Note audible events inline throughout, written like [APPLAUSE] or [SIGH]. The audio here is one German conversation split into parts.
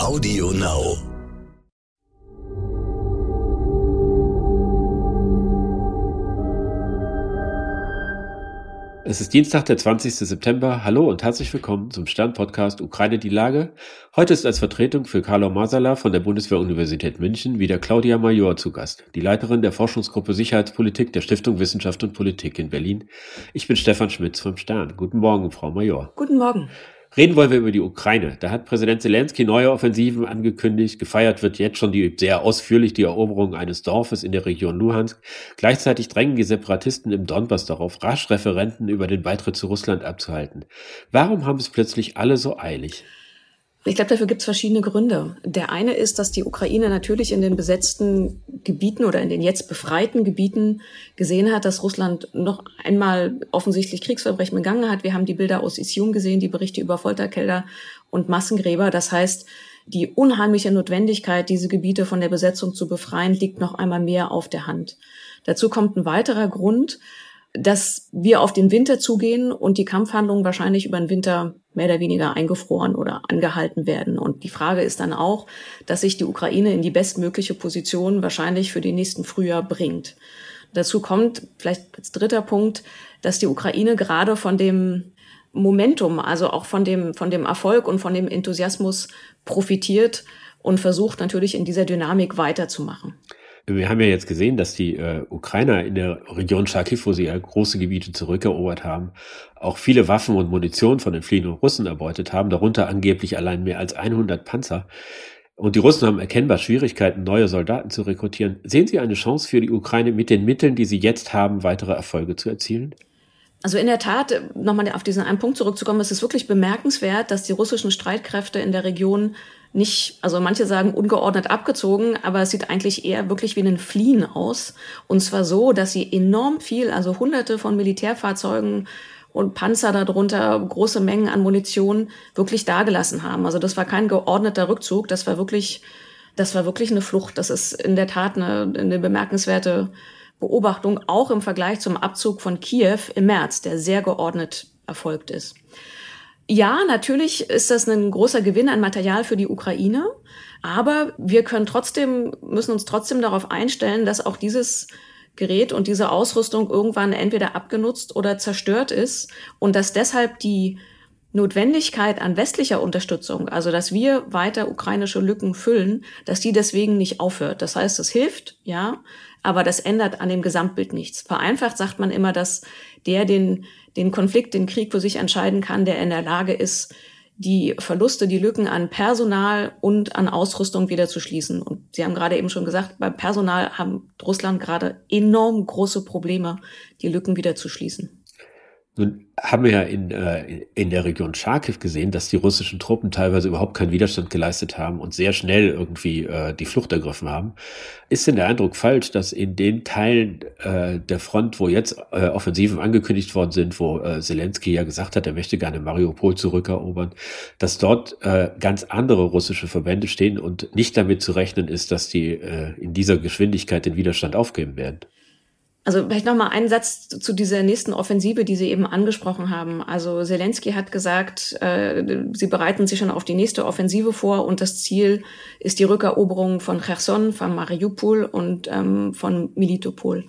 Audio Now. Es ist Dienstag, der 20. September. Hallo und herzlich willkommen zum Stern-Podcast Ukraine die Lage. Heute ist als Vertretung für Carlo Masala von der Bundeswehr-Universität München wieder Claudia Major zu Gast, die Leiterin der Forschungsgruppe Sicherheitspolitik der Stiftung Wissenschaft und Politik in Berlin. Ich bin Stefan Schmitz vom Stern. Guten Morgen, Frau Major. Guten Morgen. Reden wollen wir über die Ukraine. Da hat Präsident Zelensky neue Offensiven angekündigt. Gefeiert wird jetzt schon die, sehr ausführlich die Eroberung eines Dorfes in der Region Luhansk. Gleichzeitig drängen die Separatisten im Donbass darauf, rasch Referenten über den Beitritt zu Russland abzuhalten. Warum haben es plötzlich alle so eilig? Ich glaube, dafür gibt es verschiedene Gründe. Der eine ist, dass die Ukraine natürlich in den besetzten Gebieten oder in den jetzt befreiten Gebieten gesehen hat, dass Russland noch einmal offensichtlich Kriegsverbrechen begangen hat. Wir haben die Bilder aus Isium gesehen, die Berichte über Folterkelder und Massengräber. Das heißt, die unheimliche Notwendigkeit, diese Gebiete von der Besetzung zu befreien, liegt noch einmal mehr auf der Hand. Dazu kommt ein weiterer Grund, dass wir auf den Winter zugehen und die Kampfhandlungen wahrscheinlich über den Winter mehr oder weniger eingefroren oder angehalten werden. Und die Frage ist dann auch, dass sich die Ukraine in die bestmögliche Position wahrscheinlich für den nächsten Frühjahr bringt. Dazu kommt vielleicht als dritter Punkt, dass die Ukraine gerade von dem Momentum, also auch von dem, von dem Erfolg und von dem Enthusiasmus profitiert und versucht natürlich in dieser Dynamik weiterzumachen. Wir haben ja jetzt gesehen, dass die äh, Ukrainer in der Region Charkiw, wo sie ja große Gebiete zurückerobert haben, auch viele Waffen und Munition von den fliehenden Russen erbeutet haben, darunter angeblich allein mehr als 100 Panzer. Und die Russen haben erkennbar Schwierigkeiten, neue Soldaten zu rekrutieren. Sehen Sie eine Chance für die Ukraine, mit den Mitteln, die sie jetzt haben, weitere Erfolge zu erzielen? Also in der Tat, nochmal auf diesen einen Punkt zurückzukommen, es ist wirklich bemerkenswert, dass die russischen Streitkräfte in der Region nicht, also manche sagen ungeordnet abgezogen, aber es sieht eigentlich eher wirklich wie ein Fliehen aus. Und zwar so, dass sie enorm viel, also hunderte von Militärfahrzeugen und Panzer darunter, große Mengen an Munition wirklich dagelassen haben. Also das war kein geordneter Rückzug, das war wirklich, das war wirklich eine Flucht. Das ist in der Tat eine, eine bemerkenswerte Beobachtung, auch im Vergleich zum Abzug von Kiew im März, der sehr geordnet erfolgt ist. Ja, natürlich ist das ein großer Gewinn an Material für die Ukraine, aber wir können trotzdem, müssen uns trotzdem darauf einstellen, dass auch dieses Gerät und diese Ausrüstung irgendwann entweder abgenutzt oder zerstört ist und dass deshalb die Notwendigkeit an westlicher Unterstützung, also dass wir weiter ukrainische Lücken füllen, dass die deswegen nicht aufhört. Das heißt, es hilft, ja, aber das ändert an dem Gesamtbild nichts. Vereinfacht sagt man immer, dass der den den Konflikt, den Krieg für sich entscheiden kann, der in der Lage ist, die Verluste, die Lücken an Personal und an Ausrüstung wieder zu schließen. Und Sie haben gerade eben schon gesagt, beim Personal haben Russland gerade enorm große Probleme, die Lücken wieder zu schließen. Nun haben wir ja in, äh, in der Region Charkiw gesehen, dass die russischen Truppen teilweise überhaupt keinen Widerstand geleistet haben und sehr schnell irgendwie äh, die Flucht ergriffen haben. Ist denn der Eindruck falsch, dass in den Teilen äh, der Front, wo jetzt äh, Offensiven angekündigt worden sind, wo äh, Zelensky ja gesagt hat, er möchte gerne Mariupol zurückerobern, dass dort äh, ganz andere russische Verbände stehen und nicht damit zu rechnen ist, dass die äh, in dieser Geschwindigkeit den Widerstand aufgeben werden? Also vielleicht noch mal einen Satz zu dieser nächsten Offensive, die Sie eben angesprochen haben. Also Zelensky hat gesagt, äh, sie bereiten sich schon auf die nächste Offensive vor und das Ziel ist die Rückeroberung von Cherson, von Mariupol und ähm, von Militopol.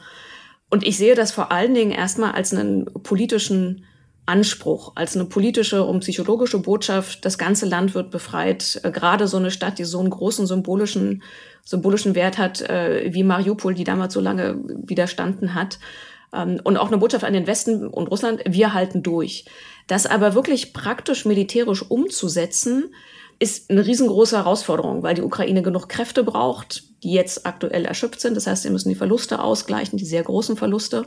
Und ich sehe das vor allen Dingen erstmal als einen politischen Anspruch, als eine politische und psychologische Botschaft, das ganze Land wird befreit. Äh, gerade so eine Stadt, die so einen großen symbolischen symbolischen Wert hat, äh, wie Mariupol, die damals so lange widerstanden hat. Ähm, und auch eine Botschaft an den Westen und Russland, wir halten durch. Das aber wirklich praktisch militärisch umzusetzen, ist eine riesengroße Herausforderung, weil die Ukraine genug Kräfte braucht, die jetzt aktuell erschöpft sind. Das heißt, sie müssen die Verluste ausgleichen, die sehr großen Verluste.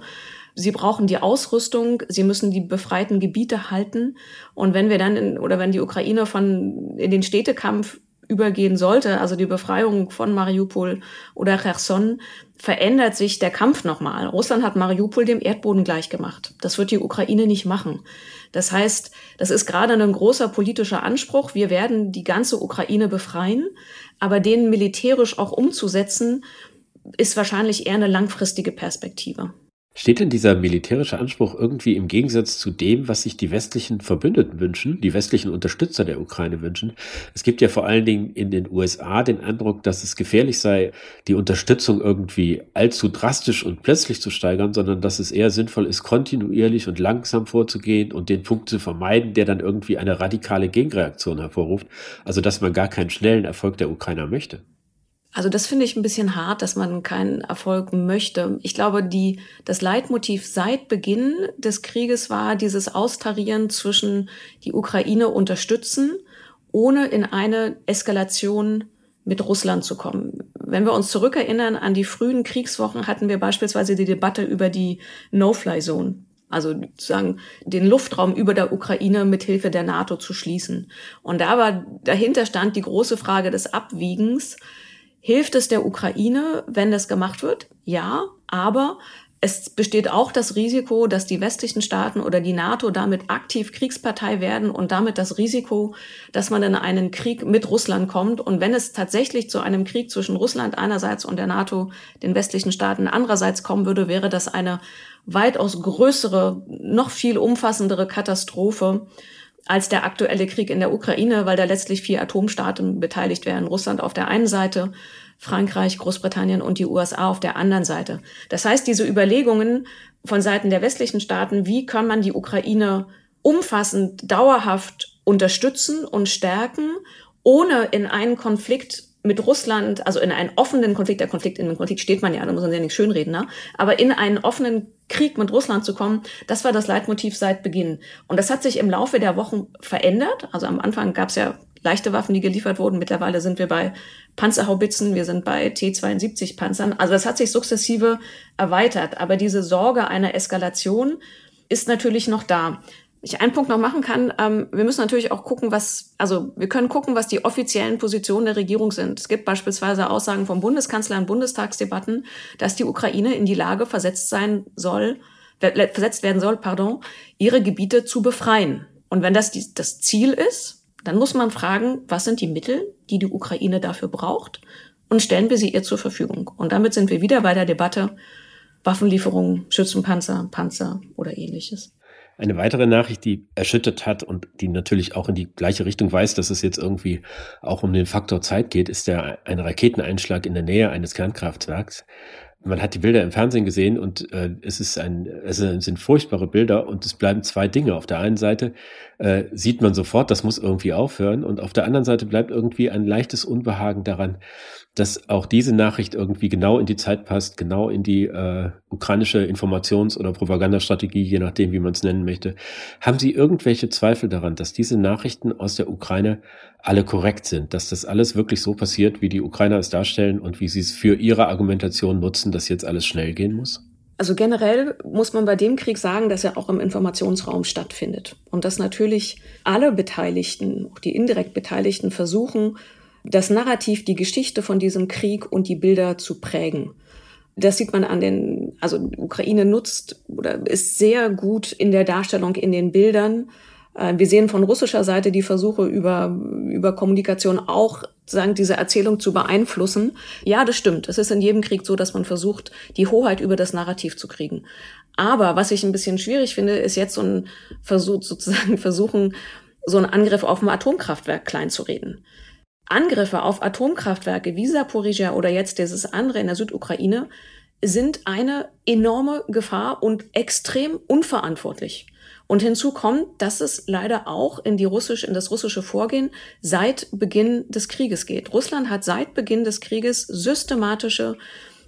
Sie brauchen die Ausrüstung, sie müssen die befreiten Gebiete halten. Und wenn wir dann in, oder wenn die Ukraine von in den Städtekampf übergehen sollte, also die Befreiung von Mariupol oder Cherson, verändert sich der Kampf nochmal. Russland hat Mariupol dem Erdboden gleichgemacht. Das wird die Ukraine nicht machen. Das heißt, das ist gerade ein großer politischer Anspruch. Wir werden die ganze Ukraine befreien, aber den militärisch auch umzusetzen, ist wahrscheinlich eher eine langfristige Perspektive. Steht denn dieser militärische Anspruch irgendwie im Gegensatz zu dem, was sich die westlichen Verbündeten wünschen, die westlichen Unterstützer der Ukraine wünschen? Es gibt ja vor allen Dingen in den USA den Eindruck, dass es gefährlich sei, die Unterstützung irgendwie allzu drastisch und plötzlich zu steigern, sondern dass es eher sinnvoll ist, kontinuierlich und langsam vorzugehen und den Punkt zu vermeiden, der dann irgendwie eine radikale Gegenreaktion hervorruft. Also dass man gar keinen schnellen Erfolg der Ukrainer möchte. Also das finde ich ein bisschen hart, dass man keinen Erfolg möchte. Ich glaube, die, das Leitmotiv seit Beginn des Krieges war dieses Austarieren zwischen die Ukraine unterstützen, ohne in eine Eskalation mit Russland zu kommen. Wenn wir uns zurückerinnern an die frühen Kriegswochen, hatten wir beispielsweise die Debatte über die No-Fly-Zone. Also sozusagen den Luftraum über der Ukraine mit Hilfe der NATO zu schließen. Und da war, dahinter stand die große Frage des Abwiegens, Hilft es der Ukraine, wenn das gemacht wird? Ja, aber es besteht auch das Risiko, dass die westlichen Staaten oder die NATO damit aktiv Kriegspartei werden und damit das Risiko, dass man in einen Krieg mit Russland kommt. Und wenn es tatsächlich zu einem Krieg zwischen Russland einerseits und der NATO, den westlichen Staaten andererseits kommen würde, wäre das eine weitaus größere, noch viel umfassendere Katastrophe als der aktuelle Krieg in der Ukraine, weil da letztlich vier Atomstaaten beteiligt wären. Russland auf der einen Seite, Frankreich, Großbritannien und die USA auf der anderen Seite. Das heißt, diese Überlegungen von Seiten der westlichen Staaten, wie kann man die Ukraine umfassend, dauerhaft unterstützen und stärken, ohne in einen Konflikt mit Russland, also in einen offenen Konflikt, der Konflikt in den Konflikt steht man ja, da muss man ja nicht schönreden, ne? aber in einen offenen Krieg mit Russland zu kommen, das war das Leitmotiv seit Beginn. Und das hat sich im Laufe der Wochen verändert. Also am Anfang gab es ja leichte Waffen, die geliefert wurden. Mittlerweile sind wir bei Panzerhaubitzen, wir sind bei T-72 Panzern. Also das hat sich sukzessive erweitert. Aber diese Sorge einer Eskalation ist natürlich noch da ich einen Punkt noch machen kann, ähm, wir müssen natürlich auch gucken, was, also wir können gucken, was die offiziellen Positionen der Regierung sind. Es gibt beispielsweise Aussagen vom Bundeskanzler in Bundestagsdebatten, dass die Ukraine in die Lage versetzt sein soll, versetzt werden soll, pardon, ihre Gebiete zu befreien. Und wenn das die, das Ziel ist, dann muss man fragen, was sind die Mittel, die die Ukraine dafür braucht und stellen wir sie ihr zur Verfügung. Und damit sind wir wieder bei der Debatte Waffenlieferungen, Schützenpanzer, Panzer oder ähnliches. Eine weitere Nachricht, die erschüttert hat und die natürlich auch in die gleiche Richtung weist, dass es jetzt irgendwie auch um den Faktor Zeit geht, ist der ein Raketeneinschlag in der Nähe eines Kernkraftwerks. Man hat die Bilder im Fernsehen gesehen und äh, es ist ein, es sind furchtbare Bilder und es bleiben zwei Dinge. Auf der einen Seite äh, sieht man sofort, das muss irgendwie aufhören und auf der anderen Seite bleibt irgendwie ein leichtes Unbehagen daran, dass auch diese Nachricht irgendwie genau in die Zeit passt, genau in die äh, ukrainische Informations- oder Propagandastrategie, je nachdem, wie man es nennen möchte. Haben Sie irgendwelche Zweifel daran, dass diese Nachrichten aus der Ukraine alle korrekt sind, dass das alles wirklich so passiert, wie die Ukrainer es darstellen und wie sie es für ihre Argumentation nutzen, dass jetzt alles schnell gehen muss? Also generell muss man bei dem Krieg sagen, dass er auch im Informationsraum stattfindet und dass natürlich alle Beteiligten, auch die indirekt Beteiligten, versuchen, das Narrativ, die Geschichte von diesem Krieg und die Bilder zu prägen. Das sieht man an den, also Ukraine nutzt oder ist sehr gut in der Darstellung in den Bildern. Äh, wir sehen von russischer Seite die Versuche über, über Kommunikation auch, sagen, diese Erzählung zu beeinflussen. Ja, das stimmt. Es ist in jedem Krieg so, dass man versucht, die Hoheit über das Narrativ zu kriegen. Aber was ich ein bisschen schwierig finde, ist jetzt so ein Versuch, sozusagen [LAUGHS] versuchen, so einen Angriff auf ein Atomkraftwerk kleinzureden. Angriffe auf Atomkraftwerke wie Saporizhia oder jetzt dieses andere in der Südukraine sind eine enorme Gefahr und extrem unverantwortlich. Und hinzu kommt, dass es leider auch in die russische, in das russische Vorgehen seit Beginn des Krieges geht. Russland hat seit Beginn des Krieges systematische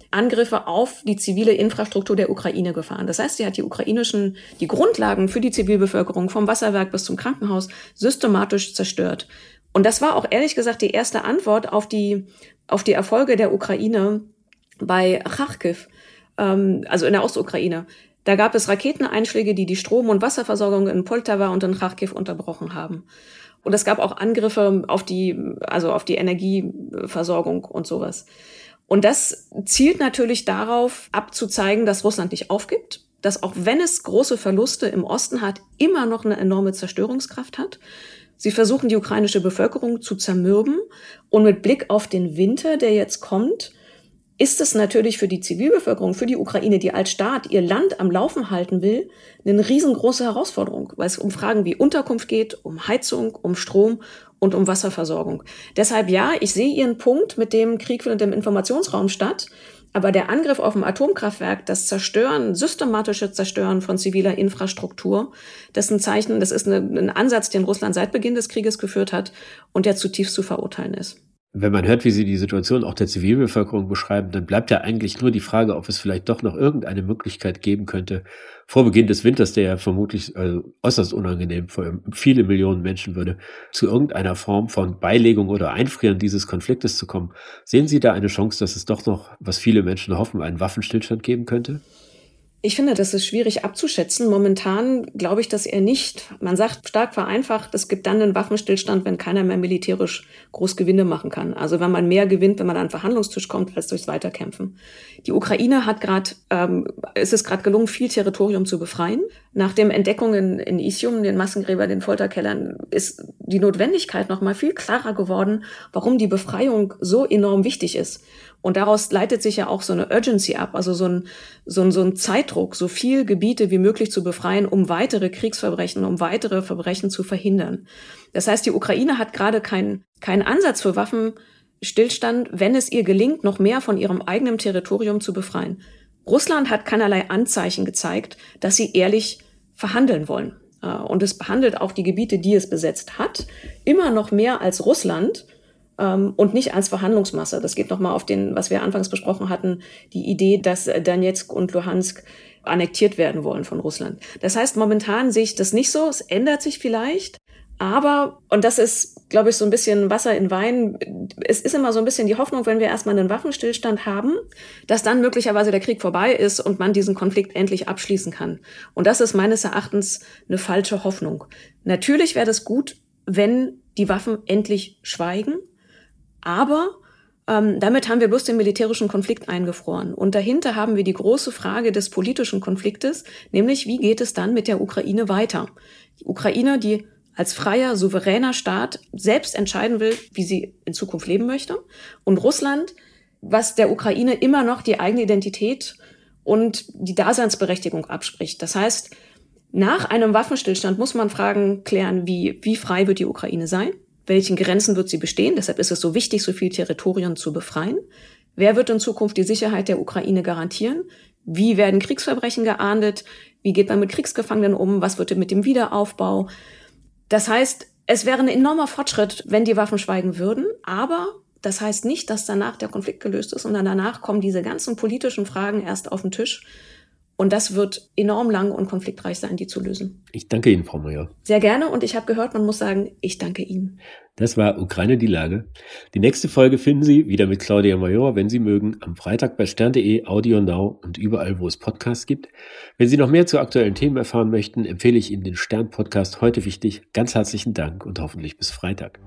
Angriffe auf die zivile Infrastruktur der Ukraine gefahren. Das heißt, sie hat die ukrainischen, die Grundlagen für die Zivilbevölkerung vom Wasserwerk bis zum Krankenhaus systematisch zerstört. Und das war auch ehrlich gesagt die erste Antwort auf die, auf die Erfolge der Ukraine bei Kharkiv, ähm, also in der Ostukraine. Da gab es Raketeneinschläge, die die Strom- und Wasserversorgung in Poltava und in Kharkiv unterbrochen haben. Und es gab auch Angriffe auf die, also auf die Energieversorgung und sowas. Und das zielt natürlich darauf, abzuzeigen, dass Russland nicht aufgibt, dass auch wenn es große Verluste im Osten hat, immer noch eine enorme Zerstörungskraft hat Sie versuchen die ukrainische Bevölkerung zu zermürben und mit Blick auf den Winter, der jetzt kommt, ist es natürlich für die Zivilbevölkerung, für die Ukraine, die als Staat ihr Land am Laufen halten will, eine riesengroße Herausforderung, weil es um Fragen wie Unterkunft geht, um Heizung, um Strom und um Wasserversorgung. Deshalb ja, ich sehe Ihren Punkt mit dem Krieg findet im Informationsraum statt. Aber der Angriff auf ein Atomkraftwerk, das Zerstören, systematische Zerstören von ziviler Infrastruktur, das ist ein Zeichen, das ist ein Ansatz, den Russland seit Beginn des Krieges geführt hat und der zutiefst zu verurteilen ist wenn man hört, wie Sie die Situation auch der Zivilbevölkerung beschreiben, dann bleibt ja eigentlich nur die Frage, ob es vielleicht doch noch irgendeine Möglichkeit geben könnte, vor Beginn des Winters, der ja vermutlich also äußerst unangenehm für viele Millionen Menschen würde, zu irgendeiner Form von Beilegung oder Einfrieren dieses Konfliktes zu kommen. Sehen Sie da eine Chance, dass es doch noch, was viele Menschen hoffen, einen Waffenstillstand geben könnte? Ich finde, das ist schwierig abzuschätzen. Momentan glaube ich dass er nicht. Man sagt stark vereinfacht, es gibt dann einen Waffenstillstand, wenn keiner mehr militärisch groß Gewinne machen kann. Also wenn man mehr gewinnt, wenn man an einen Verhandlungstisch kommt, als durchs Weiterkämpfen. Die Ukraine hat gerade, ähm, es ist gerade gelungen, viel Territorium zu befreien. Nach den Entdeckungen in Isium, den Massengräber, den Folterkellern, ist die Notwendigkeit noch mal viel klarer geworden, warum die Befreiung so enorm wichtig ist. Und daraus leitet sich ja auch so eine Urgency ab, also so ein, so ein, so ein Zeitdruck, so viel Gebiete wie möglich zu befreien, um weitere Kriegsverbrechen, um weitere Verbrechen zu verhindern. Das heißt, die Ukraine hat gerade keinen keinen Ansatz für Waffenstillstand, wenn es ihr gelingt, noch mehr von ihrem eigenen Territorium zu befreien. Russland hat keinerlei Anzeichen gezeigt, dass sie ehrlich verhandeln wollen. Äh, und es behandelt auch die Gebiete, die es besetzt hat, immer noch mehr als Russland und nicht als Verhandlungsmasse. Das geht nochmal auf den, was wir anfangs besprochen hatten, die Idee, dass Donetsk und Luhansk annektiert werden wollen von Russland. Das heißt, momentan sehe ich das nicht so. Es ändert sich vielleicht. Aber, und das ist, glaube ich, so ein bisschen Wasser in Wein, es ist immer so ein bisschen die Hoffnung, wenn wir erstmal einen Waffenstillstand haben, dass dann möglicherweise der Krieg vorbei ist und man diesen Konflikt endlich abschließen kann. Und das ist meines Erachtens eine falsche Hoffnung. Natürlich wäre das gut, wenn die Waffen endlich schweigen aber ähm, damit haben wir bloß den militärischen Konflikt eingefroren. Und dahinter haben wir die große Frage des politischen Konfliktes, nämlich wie geht es dann mit der Ukraine weiter? Die Ukraine, die als freier, souveräner Staat selbst entscheiden will, wie sie in Zukunft leben möchte. Und Russland, was der Ukraine immer noch die eigene Identität und die Daseinsberechtigung abspricht. Das heißt, nach einem Waffenstillstand muss man Fragen klären, wie, wie frei wird die Ukraine sein? Welchen Grenzen wird sie bestehen. Deshalb ist es so wichtig, so viel Territorien zu befreien. Wer wird in Zukunft die Sicherheit der Ukraine garantieren? Wie werden Kriegsverbrechen geahndet? Wie geht man mit Kriegsgefangenen um? Was wird mit dem Wiederaufbau? Das heißt, es wäre ein enormer Fortschritt, wenn die Waffen schweigen würden. Aber das heißt nicht, dass danach der Konflikt gelöst ist, sondern danach kommen diese ganzen politischen Fragen erst auf den Tisch. Und das wird enorm lang und konfliktreich sein, die zu lösen. Ich danke Ihnen, Frau Major. Sehr gerne. Und ich habe gehört, man muss sagen, ich danke Ihnen. Das war Ukraine die Lage. Die nächste Folge finden Sie wieder mit Claudia Major, wenn Sie mögen, am Freitag bei stern.de, Audio Now und überall, wo es Podcasts gibt. Wenn Sie noch mehr zu aktuellen Themen erfahren möchten, empfehle ich Ihnen den Stern-Podcast heute wichtig. Ganz herzlichen Dank und hoffentlich bis Freitag.